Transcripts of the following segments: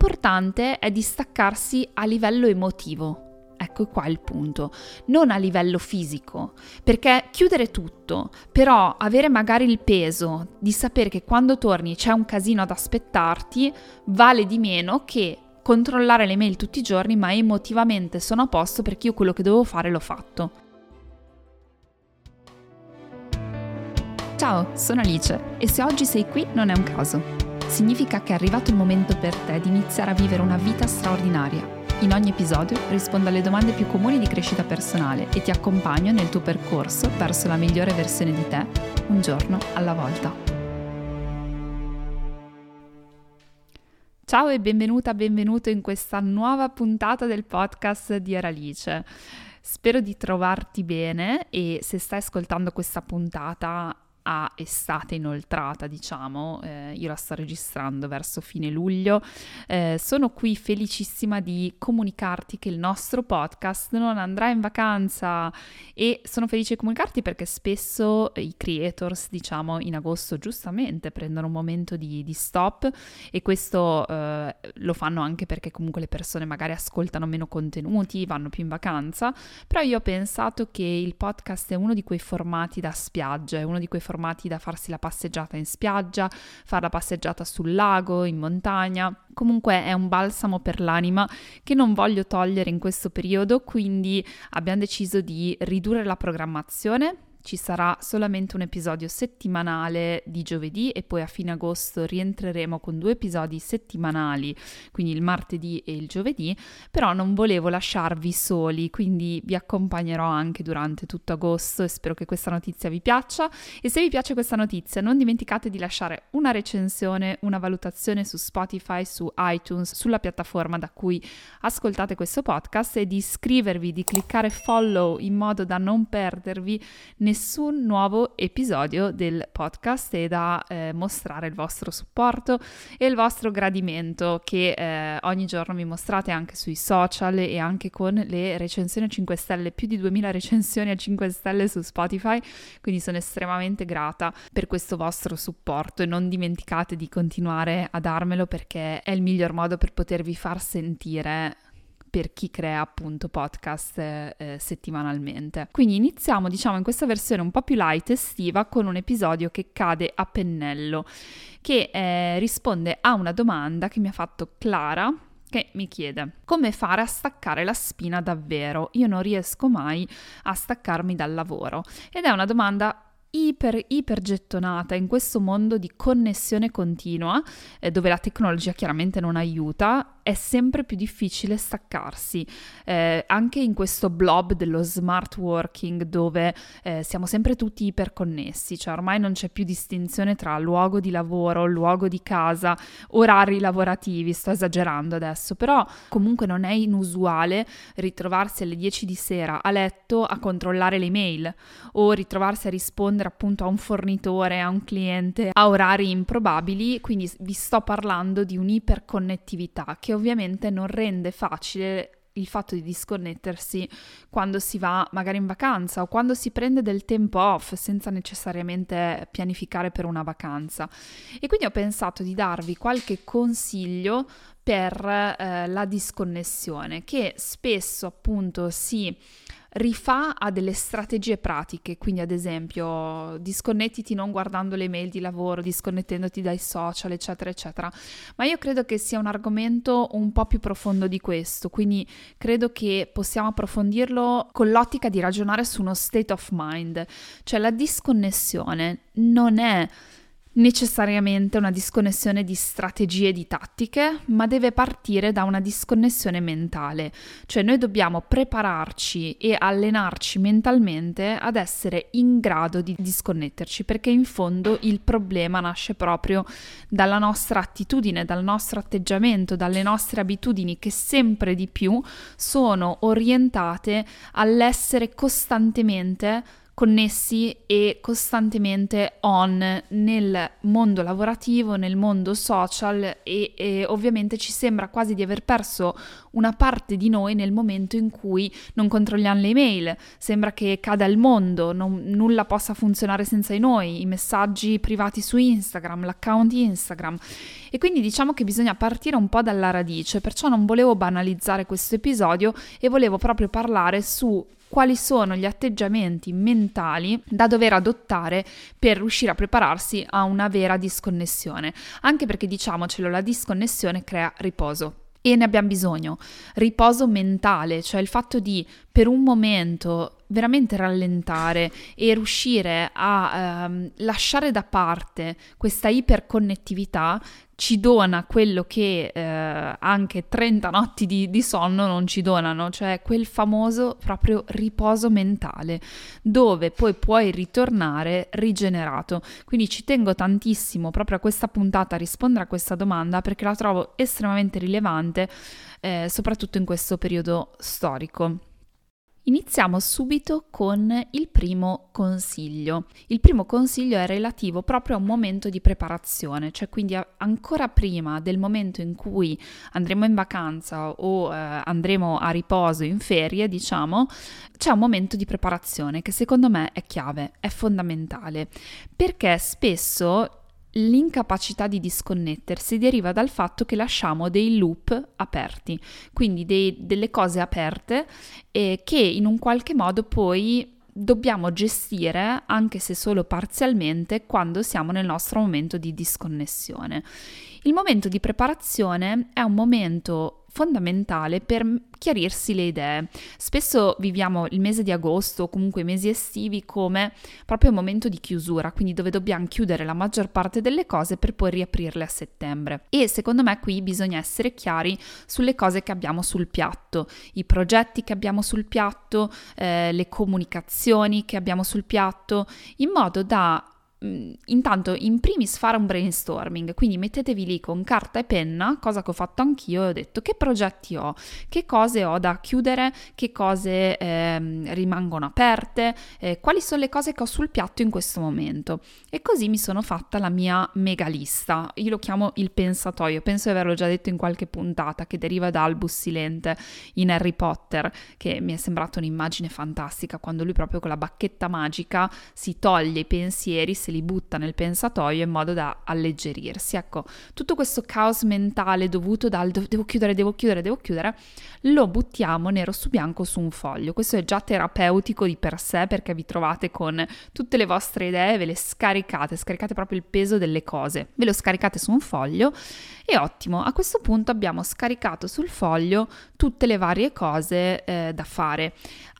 importante è distaccarsi a livello emotivo. Ecco qua il punto, non a livello fisico, perché chiudere tutto, però avere magari il peso di sapere che quando torni c'è un casino ad aspettarti, vale di meno che controllare le mail tutti i giorni, ma emotivamente sono a posto perché io quello che dovevo fare l'ho fatto. Ciao, sono Alice e se oggi sei qui non è un caso. Significa che è arrivato il momento per te di iniziare a vivere una vita straordinaria in ogni episodio rispondo alle domande più comuni di crescita personale e ti accompagno nel tuo percorso verso la migliore versione di te, un giorno alla volta. Ciao e benvenuta, benvenuto in questa nuova puntata del podcast di Eralice. Spero di trovarti bene e se stai ascoltando questa puntata a estate inoltrata, diciamo, eh, io la sto registrando verso fine luglio. Eh, sono qui felicissima di comunicarti che il nostro podcast non andrà in vacanza e sono felice di comunicarti perché spesso i creators, diciamo, in agosto giustamente prendono un momento di, di stop e questo eh, lo fanno anche perché comunque le persone magari ascoltano meno contenuti, vanno più in vacanza, però io ho pensato che il podcast è uno di quei formati da spiaggia, è uno di quei formati formati da farsi la passeggiata in spiaggia, fare la passeggiata sul lago, in montagna. Comunque è un balsamo per l'anima che non voglio togliere in questo periodo, quindi abbiamo deciso di ridurre la programmazione ci sarà solamente un episodio settimanale di giovedì e poi a fine agosto rientreremo con due episodi settimanali, quindi il martedì e il giovedì, però non volevo lasciarvi soli, quindi vi accompagnerò anche durante tutto agosto e spero che questa notizia vi piaccia. E se vi piace questa notizia non dimenticate di lasciare una recensione, una valutazione su Spotify, su iTunes, sulla piattaforma da cui ascoltate questo podcast e di iscrivervi, di cliccare follow in modo da non perdervi nessun nuovo episodio del podcast e da eh, mostrare il vostro supporto e il vostro gradimento che eh, ogni giorno mi mostrate anche sui social e anche con le recensioni a 5 stelle, più di 2000 recensioni a 5 stelle su Spotify, quindi sono estremamente grata per questo vostro supporto e non dimenticate di continuare a darmelo perché è il miglior modo per potervi far sentire per chi crea appunto podcast eh, settimanalmente. Quindi iniziamo diciamo in questa versione un po' più light estiva con un episodio che cade a pennello che eh, risponde a una domanda che mi ha fatto Clara che mi chiede come fare a staccare la spina davvero. Io non riesco mai a staccarmi dal lavoro ed è una domanda iper, iper gettonata in questo mondo di connessione continua, eh, dove la tecnologia chiaramente non aiuta, è sempre più difficile staccarsi. Eh, anche in questo blob dello smart working, dove eh, siamo sempre tutti iperconnessi, cioè ormai non c'è più distinzione tra luogo di lavoro, luogo di casa, orari lavorativi, sto esagerando adesso, però comunque non è inusuale ritrovarsi alle 10 di sera a letto a controllare le mail o ritrovarsi a rispondere rispondere appunto a un fornitore, a un cliente a orari improbabili, quindi vi sto parlando di un'iperconnettività che ovviamente non rende facile il fatto di disconnettersi quando si va magari in vacanza o quando si prende del tempo off senza necessariamente pianificare per una vacanza. E quindi ho pensato di darvi qualche consiglio per eh, la disconnessione che spesso appunto si rifà a delle strategie pratiche, quindi ad esempio disconnettiti non guardando le mail di lavoro, disconnettendoti dai social, eccetera, eccetera. Ma io credo che sia un argomento un po' più profondo di questo, quindi credo che possiamo approfondirlo con l'ottica di ragionare su uno state of mind, cioè la disconnessione non è necessariamente una disconnessione di strategie e di tattiche, ma deve partire da una disconnessione mentale, cioè noi dobbiamo prepararci e allenarci mentalmente ad essere in grado di disconnetterci, perché in fondo il problema nasce proprio dalla nostra attitudine, dal nostro atteggiamento, dalle nostre abitudini che sempre di più sono orientate all'essere costantemente connessi e costantemente on nel mondo lavorativo, nel mondo social e, e, ovviamente ci sembra quasi di aver perso una parte di noi nel momento in cui non controlliamo le email, sembra che cada il mondo, non, nulla possa funzionare senza di noi, i messaggi privati su Instagram, l'account Instagram E quindi diciamo che bisogna partire un po' dalla radice, perciò non volevo banalizzare questo episodio e volevo proprio parlare su quali sono gli atteggiamenti mentali da dover adottare per riuscire a prepararsi a una vera disconnessione. Anche perché diciamocelo, la disconnessione crea riposo. E ne abbiamo bisogno. Riposo mentale, cioè il fatto di per un momento veramente rallentare e riuscire a ehm, lasciare da parte questa iperconnettività ci dona quello che eh, anche 30 notti di, di, sonno non ci donano, cioè quel famoso proprio riposo mentale, dove poi puoi ritornare rigenerato. Quindi ci tengo tantissimo proprio a questa puntata a rispondere a questa domanda perché la trovo estremamente rilevante, eh, soprattutto in questo periodo storico. Iniziamo subito con il primo consiglio. Il primo consiglio è relativo proprio a un momento di preparazione, cioè quindi ancora prima del momento in cui andremo in vacanza o eh, andremo a riposo in ferie, diciamo, c'è un momento di preparazione che secondo me è chiave, è fondamentale, perché spesso L'incapacità di disconnettersi deriva dal fatto che lasciamo dei loop aperti, quindi dei, delle cose aperte eh, che in un qualche modo poi dobbiamo gestire, anche se solo parzialmente, quando siamo nel nostro momento di disconnessione. Il momento di preparazione è un momento fondamentale per chiarirsi le idee. Spesso viviamo il mese di agosto o comunque i mesi estivi come proprio momento di chiusura, quindi dove dobbiamo chiudere la maggior parte delle cose per poi riaprirle a settembre. E secondo me qui bisogna essere chiari sulle cose che abbiamo sul piatto, i progetti che abbiamo sul piatto, eh, le comunicazioni che abbiamo sul piatto, in modo da intanto in primis fare un brainstorming, quindi mettetevi lì con carta e penna, cosa che ho fatto anch'io e ho detto che progetti ho, che cose ho da chiudere, che cose eh, rimangono aperte, eh, quali sono le cose che ho sul piatto in questo momento. E così mi sono fatta la mia mega lista, io lo chiamo il pensatoio, penso di averlo già detto in qualche puntata, che deriva da Albus Silente in Harry Potter, che mi è sembrata un'immagine fantastica, quando lui proprio con la bacchetta magica si toglie i pensieri, se li butta nel pensatoio in modo da alleggerirsi. Ecco, tutto questo caos mentale dovuto dal devo chiudere, devo chiudere, devo chiudere, lo buttiamo nero su bianco su un foglio. Questo è già terapeutico di per sé perché vi trovate con tutte le vostre idee, ve le scaricate, scaricate proprio il peso delle cose, ve lo scaricate su un foglio e ottimo, a questo punto abbiamo scaricato sul foglio tutte le varie cose eh, da fare.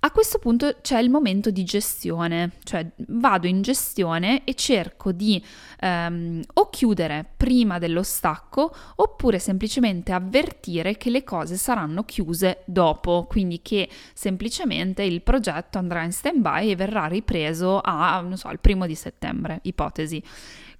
A questo punto c'è il momento di gestione, cioè vado in gestione e cerco di ehm, o chiudere prima dello stacco oppure semplicemente avvertire che le cose saranno chiuse dopo, quindi che semplicemente il progetto andrà in stand by e verrà ripreso a, non so, al primo di settembre, ipotesi.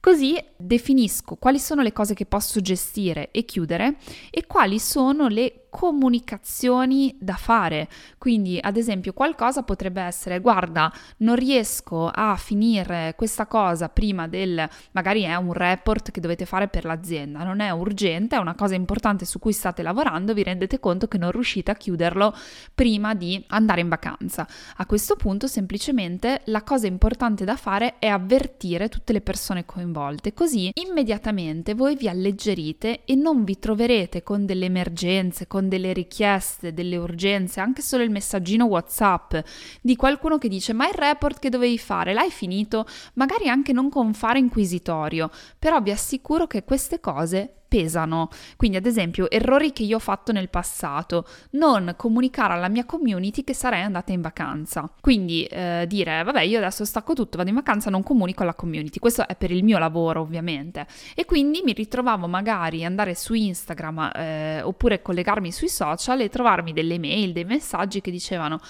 Così definisco quali sono le cose che posso gestire e chiudere e quali sono le comunicazioni da fare. Quindi, ad esempio, qualcosa potrebbe essere: guarda, non riesco a finire questa cosa prima del magari è un report che dovete fare per l'azienda, non è urgente, è una cosa importante su cui state lavorando, vi rendete conto che non riuscite a chiuderlo prima di andare in vacanza. A questo punto, semplicemente la cosa importante da fare è avvertire tutte le persone coinvolte, così immediatamente voi vi alleggerite e non vi troverete con delle emergenze, con con delle richieste, delle urgenze, anche solo il messaggino WhatsApp di qualcuno che dice ma il report che dovevi fare l'hai finito? Magari anche non con fare inquisitorio, però vi assicuro che queste cose pesano. Quindi, ad esempio, errori che io ho fatto nel passato, non comunicare alla mia community che sarei andata in vacanza. Quindi eh, dire, vabbè, io adesso stacco tutto, vado in vacanza, non comunico alla community. Questo è per il mio lavoro, ovviamente. E quindi mi ritrovavo magari andare su Instagram eh, oppure collegarmi sui social e trovarmi delle mail, dei messaggi che dicevano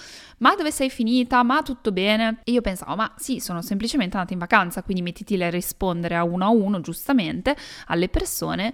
ma dove sei finita? Ma tutto bene? E io pensavo, ma sì, sono semplicemente andata in vacanza, quindi mettiti a rispondere a uno a uno, giustamente, alle persone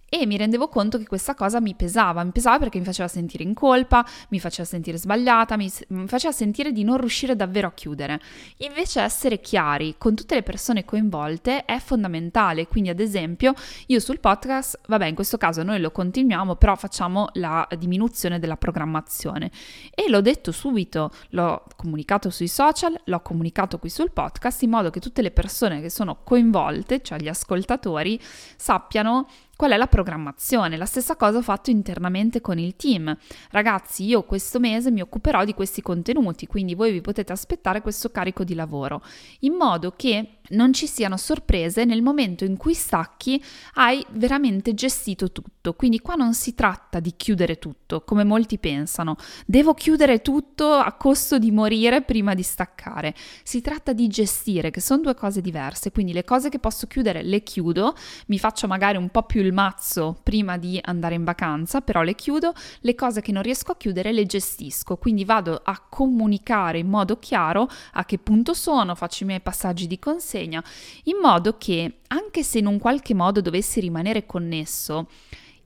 e mi rendevo conto che questa cosa mi pesava, mi pesava perché mi faceva sentire in colpa, mi faceva sentire sbagliata, mi, mi, faceva sentire di non riuscire davvero a chiudere. Invece essere chiari con tutte le persone coinvolte è fondamentale, quindi ad esempio io sul podcast, vabbè in questo caso noi lo continuiamo, però facciamo la diminuzione della programmazione e l'ho detto subito, l'ho comunicato sui social, l'ho comunicato qui sul podcast in modo che tutte le persone che sono coinvolte, cioè gli ascoltatori, sappiano qual è la programmazione. La stessa cosa ho fatto internamente con il team. Ragazzi, io questo mese mi occuperò di questi contenuti, quindi voi vi potete aspettare questo carico di lavoro, in modo che non ci siano sorprese nel momento in cui stacchi hai veramente gestito tutto. Quindi qua non si tratta di chiudere tutto, come molti pensano. Devo chiudere tutto a costo di morire prima di staccare. Si tratta di gestire, che sono due cose diverse. Quindi le cose che posso chiudere le chiudo, mi faccio magari un po' più il mazzo prima di andare in vacanza, però le chiudo. Le cose che non riesco a chiudere le gestisco. Quindi vado a comunicare in modo chiaro a che punto sono, faccio i miei passaggi di consegna, in modo che anche se in un qualche modo dovessi rimanere connesso,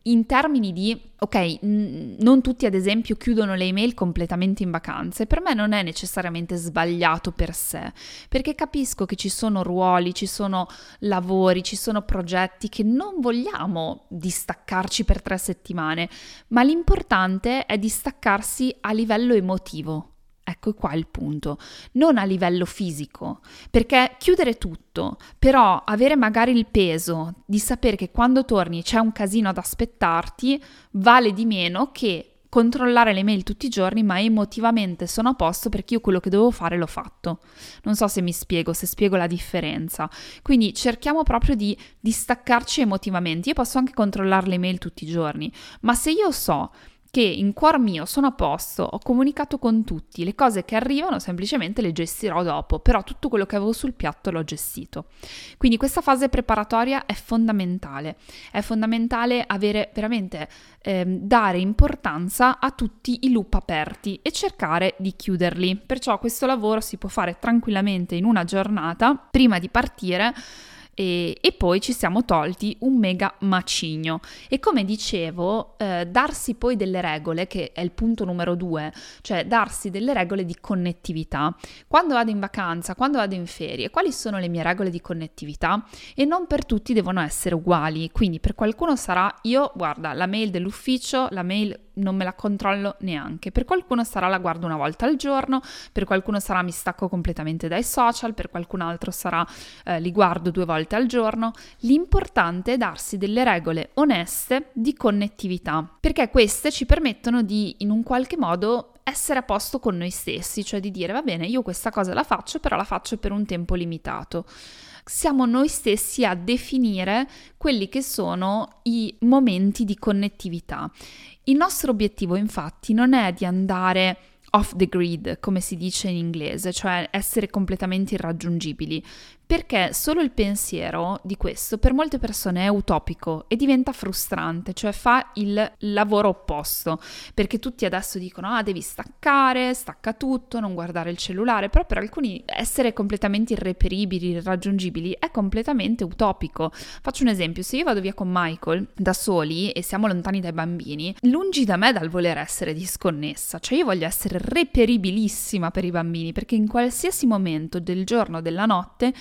in termini di, ok, n- non tutti ad esempio chiudono le email completamente in vacanze, per me non è necessariamente sbagliato per sé, perché capisco che ci sono ruoli, ci sono lavori, ci sono progetti che non vogliamo distaccarci per tre settimane, ma l'importante è distaccarsi a livello emotivo. Ecco qua il punto, non a livello fisico, perché chiudere tutto, però avere magari il peso di sapere che quando torni c'è un casino ad aspettarti, vale di meno che controllare le mail tutti i giorni, ma emotivamente sono a posto perché io quello che dovevo fare l'ho fatto. Non so se mi spiego, se spiego la differenza. Quindi cerchiamo proprio di distaccarci emotivamente. Io posso anche controllare le mail tutti i giorni, ma se io so che in cuor mio sono a posto, ho comunicato con tutti, le cose che arrivano semplicemente le gestirò dopo, però tutto quello che avevo sul piatto l'ho gestito. Quindi questa fase preparatoria è fondamentale, è fondamentale avere veramente, eh, dare importanza a tutti i loop aperti e cercare di chiuderli. Perciò questo lavoro si può fare tranquillamente in una giornata prima di partire e, e, poi ci siamo tolti un mega macigno. E come dicevo, eh, darsi poi delle regole, che è il punto numero due, cioè darsi delle regole di connettività. Quando vado in vacanza, quando vado in ferie, quali sono le mie regole di connettività? E non per tutti devono essere uguali, quindi per qualcuno sarà io, guarda, la mail dell'ufficio, la mail non me la controllo neanche. Per qualcuno sarà la guardo una volta al giorno, per qualcuno sarà mi stacco completamente dai social, per qualcun altro sarà eh, li guardo due volte al giorno. L'importante è darsi delle regole oneste di connettività, perché queste ci permettono di in un qualche modo essere a posto con noi stessi, cioè di dire va bene, io questa cosa la faccio, però la faccio per un tempo limitato siamo noi stessi a definire quelli che sono i momenti di connettività. Il nostro obiettivo infatti non è di andare off the grid, come si dice in inglese, cioè essere completamente irraggiungibili, perché solo il pensiero di questo per molte persone è utopico e diventa frustrante, cioè fa il lavoro opposto, perché tutti adesso dicono ah devi staccare, stacca tutto, non guardare il cellulare, però per alcuni essere completamente irreperibili, irraggiungibili è completamente utopico. Faccio un esempio, se io vado via con Michael da soli e siamo lontani dai bambini, lungi da me dal voler essere disconnessa, cioè io voglio essere reperibilissima per i bambini, perché in qualsiasi momento del giorno della notte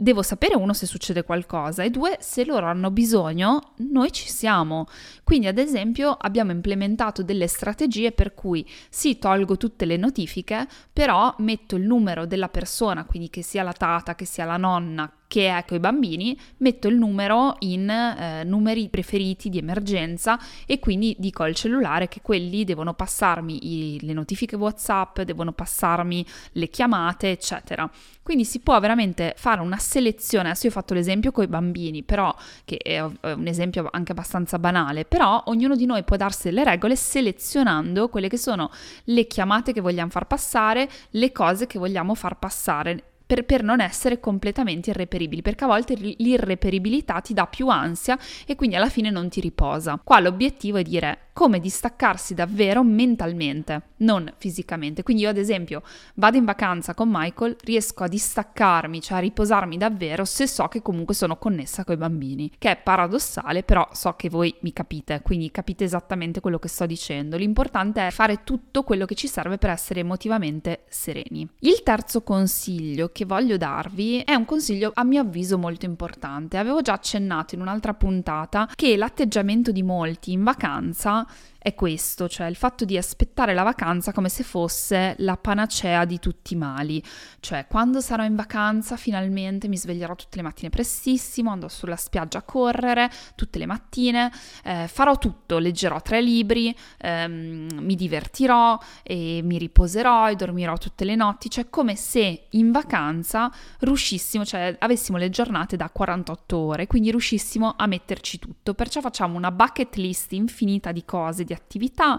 devo sapere uno se succede qualcosa e due se loro hanno bisogno noi ci siamo. Quindi ad esempio abbiamo implementato delle strategie per cui sì tolgo tutte le notifiche però metto il numero della persona quindi che sia la tata che sia la nonna che è con i bambini, metto il numero in eh, numeri preferiti di emergenza e quindi dico al cellulare che quelli devono passarmi i, le notifiche WhatsApp, devono passarmi le chiamate, eccetera. Quindi si può veramente fare una selezione. Adesso io ho fatto l'esempio con i bambini, però che è un esempio anche abbastanza banale, però ognuno di noi può darsi delle regole selezionando quelle che sono le chiamate che vogliamo far passare, le cose che vogliamo far passare per, per non essere completamente irreperibili, perché a volte l'irreperibilità ti dà più ansia e quindi alla fine non ti riposa. Qua l'obiettivo è dire come distaccarsi davvero mentalmente, non fisicamente. Quindi io ad esempio vado in vacanza con Michael, riesco a distaccarmi, cioè a riposarmi davvero se so che comunque sono connessa con i bambini, che è paradossale, però so che voi mi capite, quindi capite esattamente quello che sto dicendo. L'importante è fare tutto quello che ci serve per essere emotivamente sereni. Il terzo consiglio che voglio darvi è un consiglio a mio avviso molto importante. Avevo già accennato in un'altra puntata che l'atteggiamento di molti in vacanza è questo, cioè il fatto di aspettare la vacanza come se fosse la panacea di tutti i mali, cioè quando sarò in vacanza finalmente mi sveglierò tutte le mattine prestissimo, andrò sulla spiaggia a correre tutte le mattine, eh, farò tutto, leggerò tre libri, ehm, mi divertirò e mi riposerò e dormirò tutte le notti, cioè come se in vacanza riuscissimo, cioè avessimo le giornate da 48 ore, quindi riuscissimo a metterci tutto, perciò facciamo una bucket list infinita di cose, di attività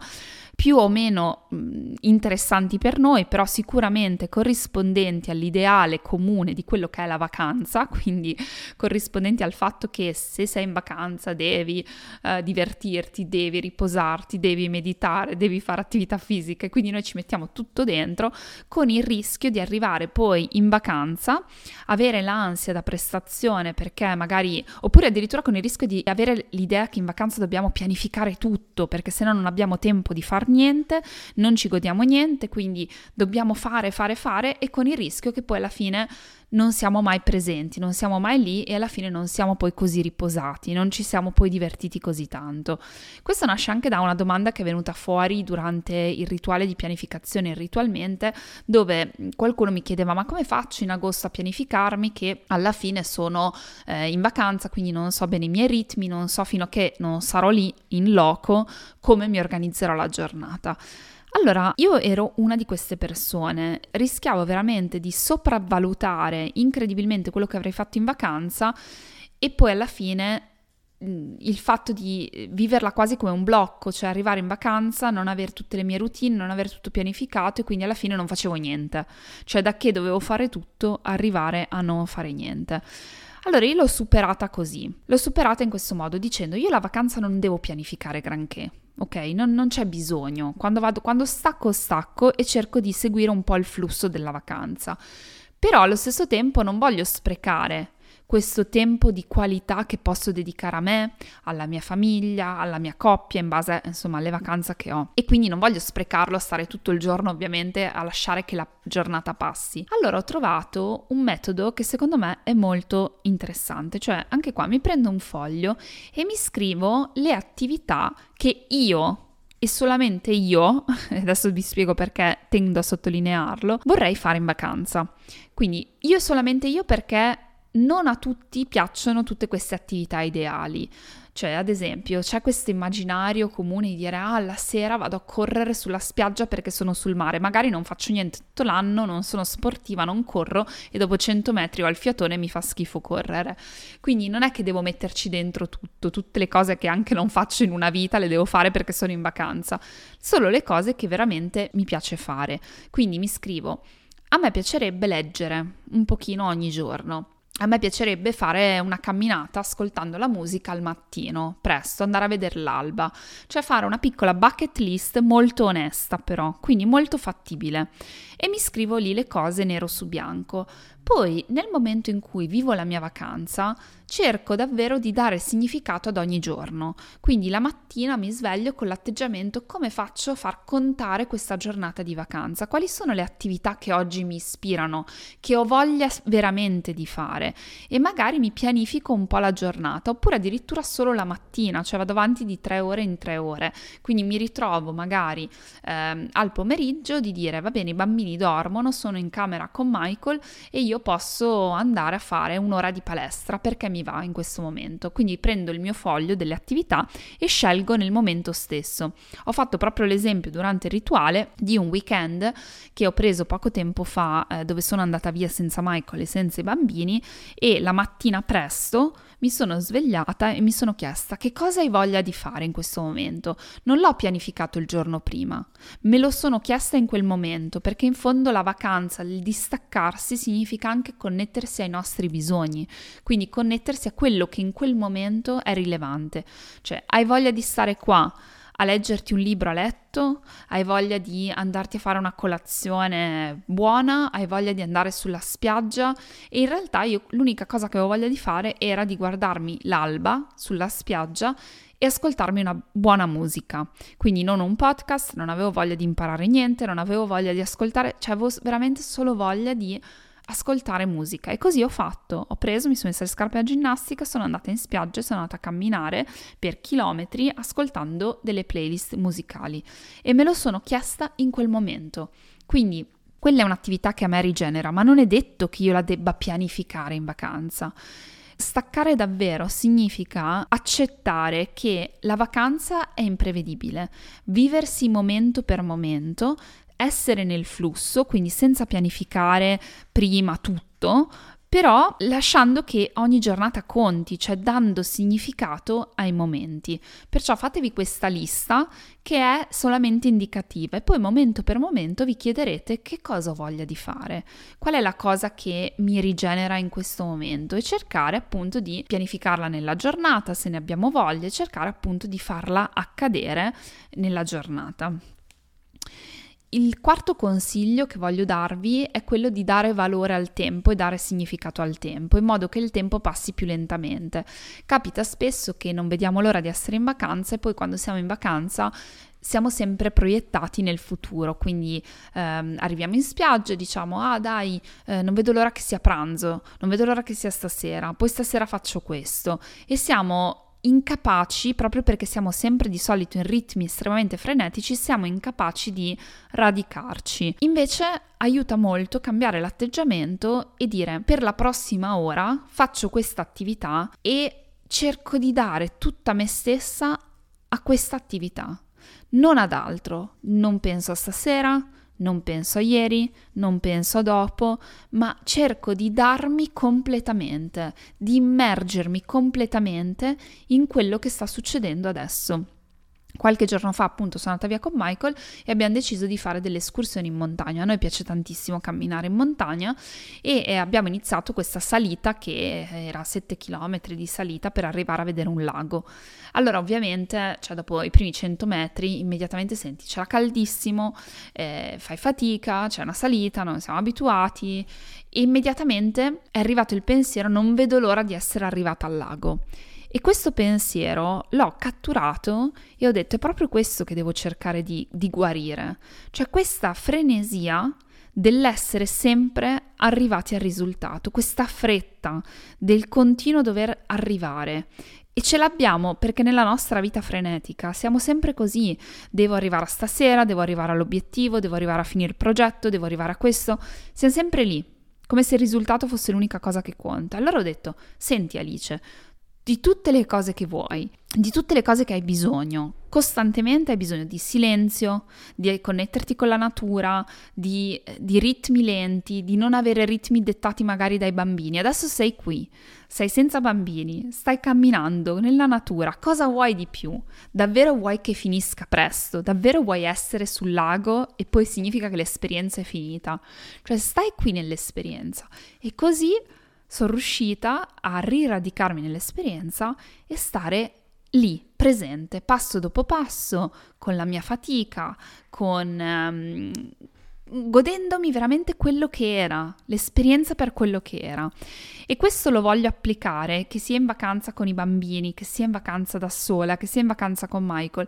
più o meno mh, interessanti per noi, però sicuramente corrispondenti all'ideale comune di quello che è la vacanza, quindi corrispondenti al fatto che se sei in vacanza devi uh, divertirti, devi riposarti, devi meditare, devi fare attività fisiche, quindi noi ci mettiamo tutto dentro con il rischio di arrivare poi in vacanza, avere l'ansia da prestazione perché magari, oppure addirittura con il rischio di avere l'idea che in vacanza dobbiamo pianificare tutto perché se no non abbiamo tempo di far niente, non ci godiamo niente, quindi dobbiamo fare, fare, fare e con il rischio che poi alla fine non siamo mai presenti, non siamo mai lì e alla fine non siamo poi così riposati, non ci siamo poi divertiti così tanto. Questo nasce anche da una domanda che è venuta fuori durante il rituale di pianificazione ritualmente, dove qualcuno mi chiedeva ma come faccio in agosto a pianificarmi che alla fine sono eh, in vacanza, quindi non so bene i miei ritmi, non so fino a che non sarò lì in loco come mi organizzerò la giornata. Allora, io ero una di queste persone, rischiavo veramente di sopravvalutare incredibilmente quello che avrei fatto in vacanza e poi alla fine il fatto di viverla quasi come un blocco, cioè arrivare in vacanza, non avere tutte le mie routine, non avere tutto pianificato e quindi alla fine non facevo niente. Cioè da che dovevo fare tutto, arrivare a non fare niente. Allora io l'ho superata così, l'ho superata in questo modo dicendo io la vacanza non devo pianificare granché, ok? Non, non c'è bisogno, quando, vado, quando stacco stacco e cerco di seguire un po' il flusso della vacanza, però allo stesso tempo non voglio sprecare questo tempo di qualità che posso dedicare a me, alla mia famiglia, alla mia coppia, in base insomma alle vacanze che ho. E quindi non voglio sprecarlo a stare tutto il giorno ovviamente a lasciare che la giornata passi. Allora ho trovato un metodo che secondo me è molto interessante, cioè anche qua mi prendo un foglio e mi scrivo le attività che io e solamente io, adesso vi spiego perché tendo a sottolinearlo, vorrei fare in vacanza. Quindi io solamente io perché non a tutti piacciono tutte queste attività ideali. Cioè, ad esempio, c'è questo immaginario comune di dire ah, la sera vado a correre sulla spiaggia perché sono sul mare, magari non faccio niente tutto l'anno, non sono sportiva, non corro e dopo 100 metri ho il fiatone e mi fa schifo correre. Quindi non è che devo metterci dentro tutto, tutte le cose che anche non faccio in una vita le devo fare perché sono in vacanza, solo le cose che veramente mi piace fare. Quindi mi scrivo, a me piacerebbe leggere un pochino ogni giorno a me piacerebbe fare una camminata ascoltando la musica al mattino, presto, andare a vedere l'alba, cioè fare una piccola bucket list molto onesta però, quindi molto fattibile. E mi scrivo lì le cose nero su bianco. Poi, nel momento in cui vivo la mia vacanza, cerco davvero di dare significato ad ogni giorno. Quindi la mattina mi sveglio con l'atteggiamento come faccio a far contare questa giornata di vacanza, quali sono le attività che oggi mi ispirano, che ho voglia veramente di fare e magari mi pianifico un po' la giornata oppure addirittura solo la mattina, cioè vado avanti di tre ore in tre ore. Quindi mi ritrovo magari ehm, al pomeriggio di dire va bene i bambini dormono, sono in camera con Michael e io posso andare a fare un'ora di palestra perché mi va in questo momento. Quindi prendo il mio foglio delle attività e scelgo nel momento stesso. Ho fatto proprio l'esempio durante il rituale di un weekend che ho preso poco tempo fa eh, dove sono andata via senza Michael e senza i bambini e la mattina presto mi sono svegliata e mi sono chiesta che cosa hai voglia di fare in questo momento. Non l'ho pianificato il giorno prima, me lo sono chiesta in quel momento perché in fondo la vacanza, il distaccarsi significa anche connettersi ai nostri bisogni, quindi connettersi a quello che in quel momento è rilevante. Cioè, hai voglia di stare qua a leggerti un libro a letto, hai voglia di andarti a fare una colazione buona, hai voglia di andare sulla spiaggia e in realtà io l'unica cosa che avevo voglia di fare era di guardarmi l'alba sulla spiaggia e ascoltarmi una buona musica. Quindi non un podcast, non avevo voglia di imparare niente, non avevo voglia di ascoltare, cioè avevo veramente solo voglia di ascoltare musica e così ho fatto, ho preso, mi sono messa le scarpe da ginnastica, sono andata in spiaggia sono andata a camminare per chilometri ascoltando delle playlist musicali e me lo sono chiesta in quel momento. Quindi quella è un'attività che a me rigenera, ma non è detto che io la debba pianificare in vacanza. Staccare davvero significa accettare che la vacanza è imprevedibile, viversi momento per momento, essere nel flusso, quindi senza pianificare prima tutto, però lasciando che ogni giornata conti, cioè dando significato ai momenti. Perciò fatevi questa lista che è solamente indicativa e poi momento per momento vi chiederete che cosa ho voglia di fare, qual è la cosa che mi rigenera in questo momento e cercare appunto di pianificarla nella giornata se ne abbiamo voglia e cercare appunto di farla accadere nella giornata. Il quarto consiglio che voglio darvi è quello di dare valore al tempo e dare significato al tempo, in modo che il tempo passi più lentamente. Capita spesso che non vediamo l'ora di essere in vacanza e poi quando siamo in vacanza siamo sempre proiettati nel futuro, quindi ehm, arriviamo in spiaggia e diciamo ah dai, eh, non vedo l'ora che sia pranzo, non vedo l'ora che sia stasera, poi stasera faccio questo e siamo incapaci, proprio perché siamo sempre di solito in ritmi estremamente frenetici, siamo incapaci di radicarci. Invece aiuta molto cambiare l'atteggiamento e dire per la prossima ora faccio questa attività e cerco di dare tutta me stessa a questa attività, non ad altro. Non penso a stasera, non penso a ieri, non penso a dopo, ma cerco di darmi completamente, di immergermi completamente in quello che sta succedendo adesso. Qualche giorno fa appunto sono andata via con Michael e abbiamo deciso di fare delle escursioni in montagna. A noi piace tantissimo camminare in montagna e, e abbiamo iniziato questa salita che era 7 km di salita per arrivare a vedere un lago. Allora ovviamente, cioè dopo i primi 100 metri, immediatamente senti c'era caldissimo, eh, fai fatica, c'è una salita, non siamo abituati e immediatamente è arrivato il pensiero non vedo l'ora di essere arrivata al lago. E questo pensiero l'ho catturato e ho detto è proprio questo che devo cercare di, di guarire, cioè questa frenesia dell'essere sempre arrivati al risultato, questa fretta del continuo dover arrivare. E ce l'abbiamo perché nella nostra vita frenetica siamo sempre così. Devo arrivare a stasera, devo arrivare all'obiettivo, devo arrivare a finire il progetto, devo arrivare a questo. Siamo sempre lì, come se il risultato fosse l'unica cosa che conta. Allora ho detto, senti Alice, di tutte le cose che vuoi, di tutte le cose che hai bisogno. Costantemente hai bisogno di silenzio, di connetterti con la natura, di, di, ritmi lenti, di non avere ritmi dettati magari dai bambini. Adesso sei qui, sei senza bambini, stai camminando nella natura. Cosa vuoi di più? Davvero vuoi che finisca presto? Davvero vuoi essere sul lago e poi significa che l'esperienza è finita? Cioè stai qui nell'esperienza e così sono riuscita a riradicarmi nell'esperienza e stare lì, presente, passo dopo passo, con la mia fatica, con... Um, godendomi veramente quello che era, l'esperienza per quello che era. E questo lo voglio applicare, che sia in vacanza con i bambini, che sia in vacanza da sola, che sia in vacanza con Michael,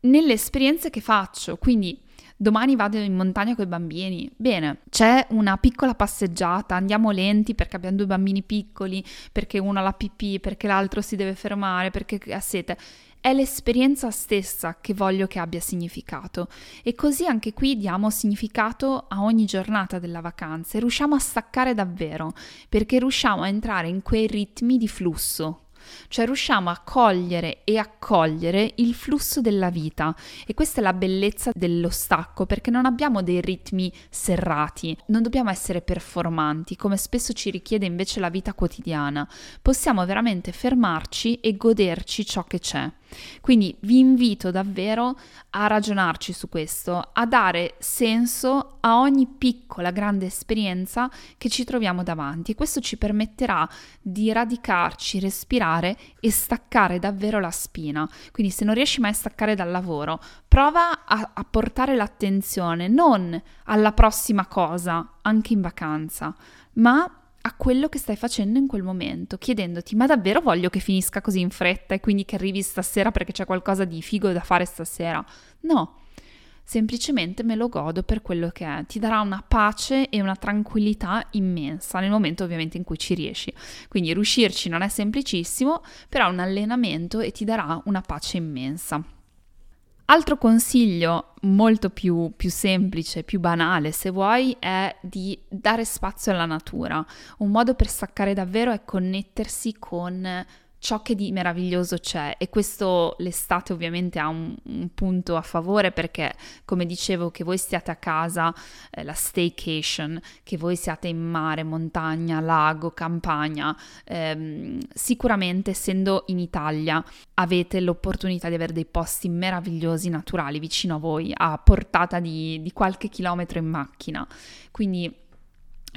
nelle esperienze che faccio. Quindi Domani vado in montagna con i bambini. Bene, c'è una piccola passeggiata, andiamo lenti perché abbiamo due bambini piccoli, perché uno ha la pipì, perché l'altro si deve fermare, perché ha sete. È l'esperienza stessa che voglio che abbia significato e così anche qui diamo significato a ogni giornata della vacanza e riusciamo a staccare davvero perché riusciamo a entrare in quei ritmi di flusso cioè riusciamo a cogliere e accogliere il flusso della vita e questa è la bellezza dello stacco perché non abbiamo dei ritmi serrati, non dobbiamo essere performanti come spesso ci richiede invece la vita quotidiana, possiamo veramente fermarci e goderci ciò che c'è. Quindi vi invito davvero a ragionarci su questo, a dare senso a ogni piccola, grande esperienza che ci troviamo davanti. Questo ci permetterà di radicarci, respirare e staccare davvero la spina. Quindi se non riesci mai a staccare dal lavoro, prova a, a portare l'attenzione non alla prossima cosa, anche in vacanza, ma a quello che stai facendo in quel momento, chiedendoti ma davvero voglio che finisca così in fretta e quindi che arrivi stasera perché c'è qualcosa di figo da fare stasera. No, semplicemente me lo godo per quello che è, ti darà una pace e una tranquillità immensa nel momento ovviamente in cui ci riesci. Quindi riuscirci non è semplicissimo, però è un allenamento e ti darà una pace immensa. Altro consiglio molto più, più, semplice, più banale, se vuoi, è di dare spazio alla natura. Un modo per staccare davvero è connettersi con ciò che di meraviglioso c'è e questo l'estate ovviamente ha un, un, punto a favore perché come dicevo che voi stiate a casa, eh, la staycation, che voi siate in mare, montagna, lago, campagna, ehm, sicuramente essendo in Italia avete l'opportunità di avere dei posti meravigliosi naturali vicino a voi, a portata di, di qualche chilometro in macchina. Quindi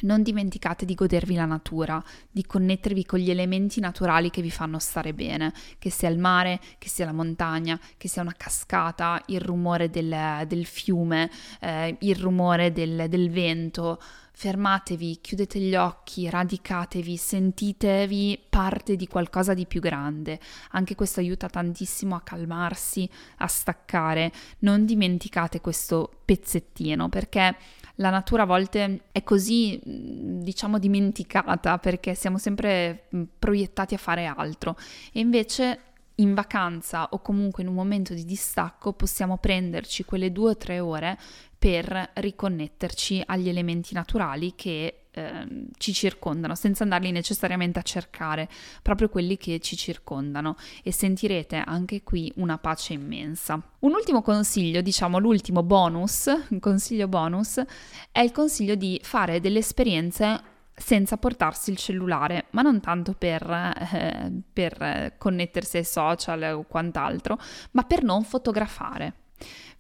non dimenticate di godervi la natura, di connettervi con gli elementi naturali che vi fanno stare bene, che sia il mare, che sia la montagna, che sia una cascata, il rumore del, del fiume, eh, il rumore del, del vento. Fermatevi, chiudete gli occhi, radicatevi, sentitevi parte di qualcosa di più grande. Anche questo aiuta tantissimo a calmarsi, a staccare. Non dimenticate questo pezzettino perché la natura a volte è così, diciamo, dimenticata perché siamo sempre proiettati a fare altro. E invece in vacanza o comunque in un momento di distacco possiamo prenderci quelle due o tre ore per riconnetterci agli elementi naturali che Ehm, ci circondano, senza andarli necessariamente a cercare, proprio quelli che ci circondano e sentirete anche qui una pace immensa. Un ultimo consiglio, diciamo l'ultimo bonus, consiglio bonus, è il consiglio di fare delle esperienze senza portarsi il cellulare, ma non tanto per, eh, per connettersi ai social o quant'altro, ma per non fotografare.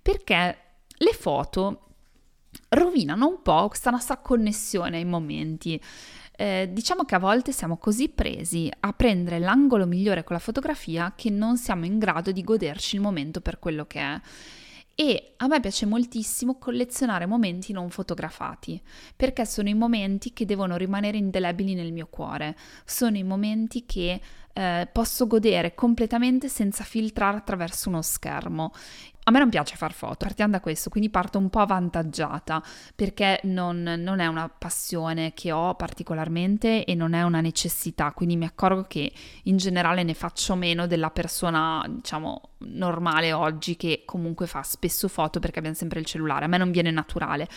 Perché le foto rovinano un po' questa nostra connessione ai momenti. Eh, diciamo che a volte siamo così presi a prendere l'angolo migliore con la fotografia che non siamo in grado di goderci il momento per quello che è. E a me piace moltissimo collezionare momenti non fotografati, perché sono i momenti che devono rimanere indelebili nel mio cuore, sono i momenti che eh, posso godere completamente senza filtrare attraverso uno schermo. A me non piace far foto, partiamo da questo, quindi parto un po' avvantaggiata perché non, non, è una passione che ho particolarmente e non è una necessità, quindi mi accorgo che in generale ne faccio meno della persona, diciamo, normale oggi che comunque fa spesso foto perché abbiamo sempre il cellulare, a me non viene naturale,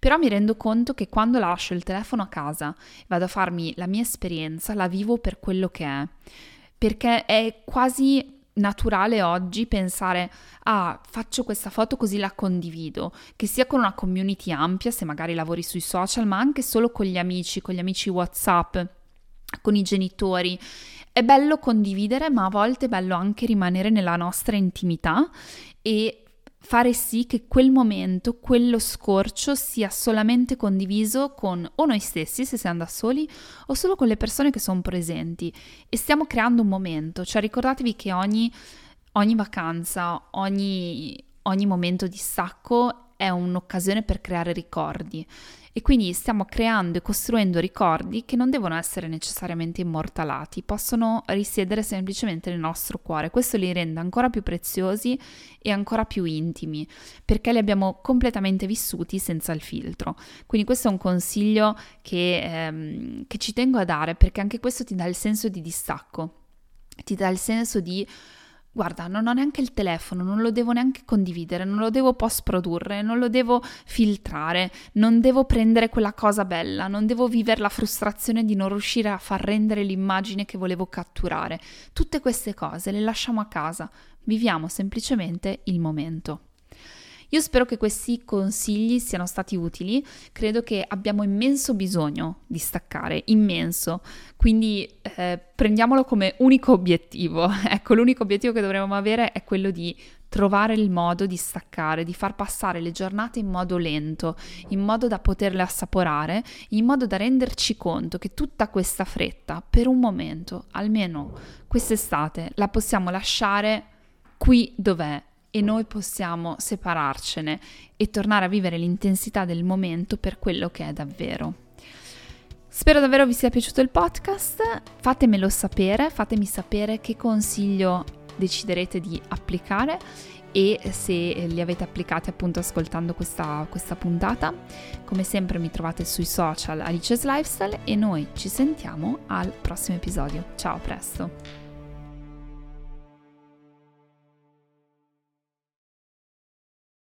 però mi rendo conto che quando lascio il telefono a casa vado a farmi la mia esperienza, la vivo per quello che è, perché è quasi naturale oggi pensare ah faccio questa foto così la condivido. Che sia con una community ampia se magari lavori sui social ma anche solo con gli amici con gli amici whatsapp con i genitori. È bello condividere ma a volte è bello anche rimanere nella nostra intimità e fare sì che quel momento, quello scorcio sia solamente condiviso con o noi stessi se siamo da soli o solo con le persone che sono presenti. E stiamo creando un momento, cioè ricordatevi che ogni, ogni vacanza, ogni, ogni momento di stacco è un'occasione per creare ricordi e quindi stiamo creando e costruendo ricordi che non devono essere necessariamente immortalati, possono risiedere semplicemente nel nostro cuore. Questo li rende ancora più preziosi e ancora più intimi, perché li abbiamo completamente vissuti senza il filtro. Quindi questo è un consiglio che, ehm, che ci tengo a dare, perché anche questo ti dà il senso di distacco, ti dà il senso di guarda, non ho neanche il telefono, non lo devo neanche condividere, non lo devo post produrre, non lo devo filtrare, non devo prendere quella cosa bella, non devo vivere la frustrazione di non riuscire a far rendere l'immagine che volevo catturare. Tutte queste cose le lasciamo a casa, viviamo semplicemente il momento. Io spero che questi consigli siano stati utili, credo che abbiamo immenso bisogno di staccare, immenso, quindi eh, prendiamolo come unico obiettivo. ecco, l'unico obiettivo che dovremmo avere è quello di trovare il modo di staccare, di far passare le giornate in modo lento, in modo da poterle assaporare, in modo da renderci conto che tutta questa fretta, per un momento, almeno quest'estate, la possiamo lasciare qui dov'è e noi possiamo separarcene e tornare a vivere l'intensità del momento per quello che è davvero. Spero davvero vi sia piaciuto il podcast, fatemelo sapere, fatemi sapere che consiglio deciderete di applicare e se li avete applicati appunto ascoltando questa, questa puntata. Come sempre mi trovate sui social Alice's Lifestyle e noi ci sentiamo al prossimo episodio. Ciao, a presto!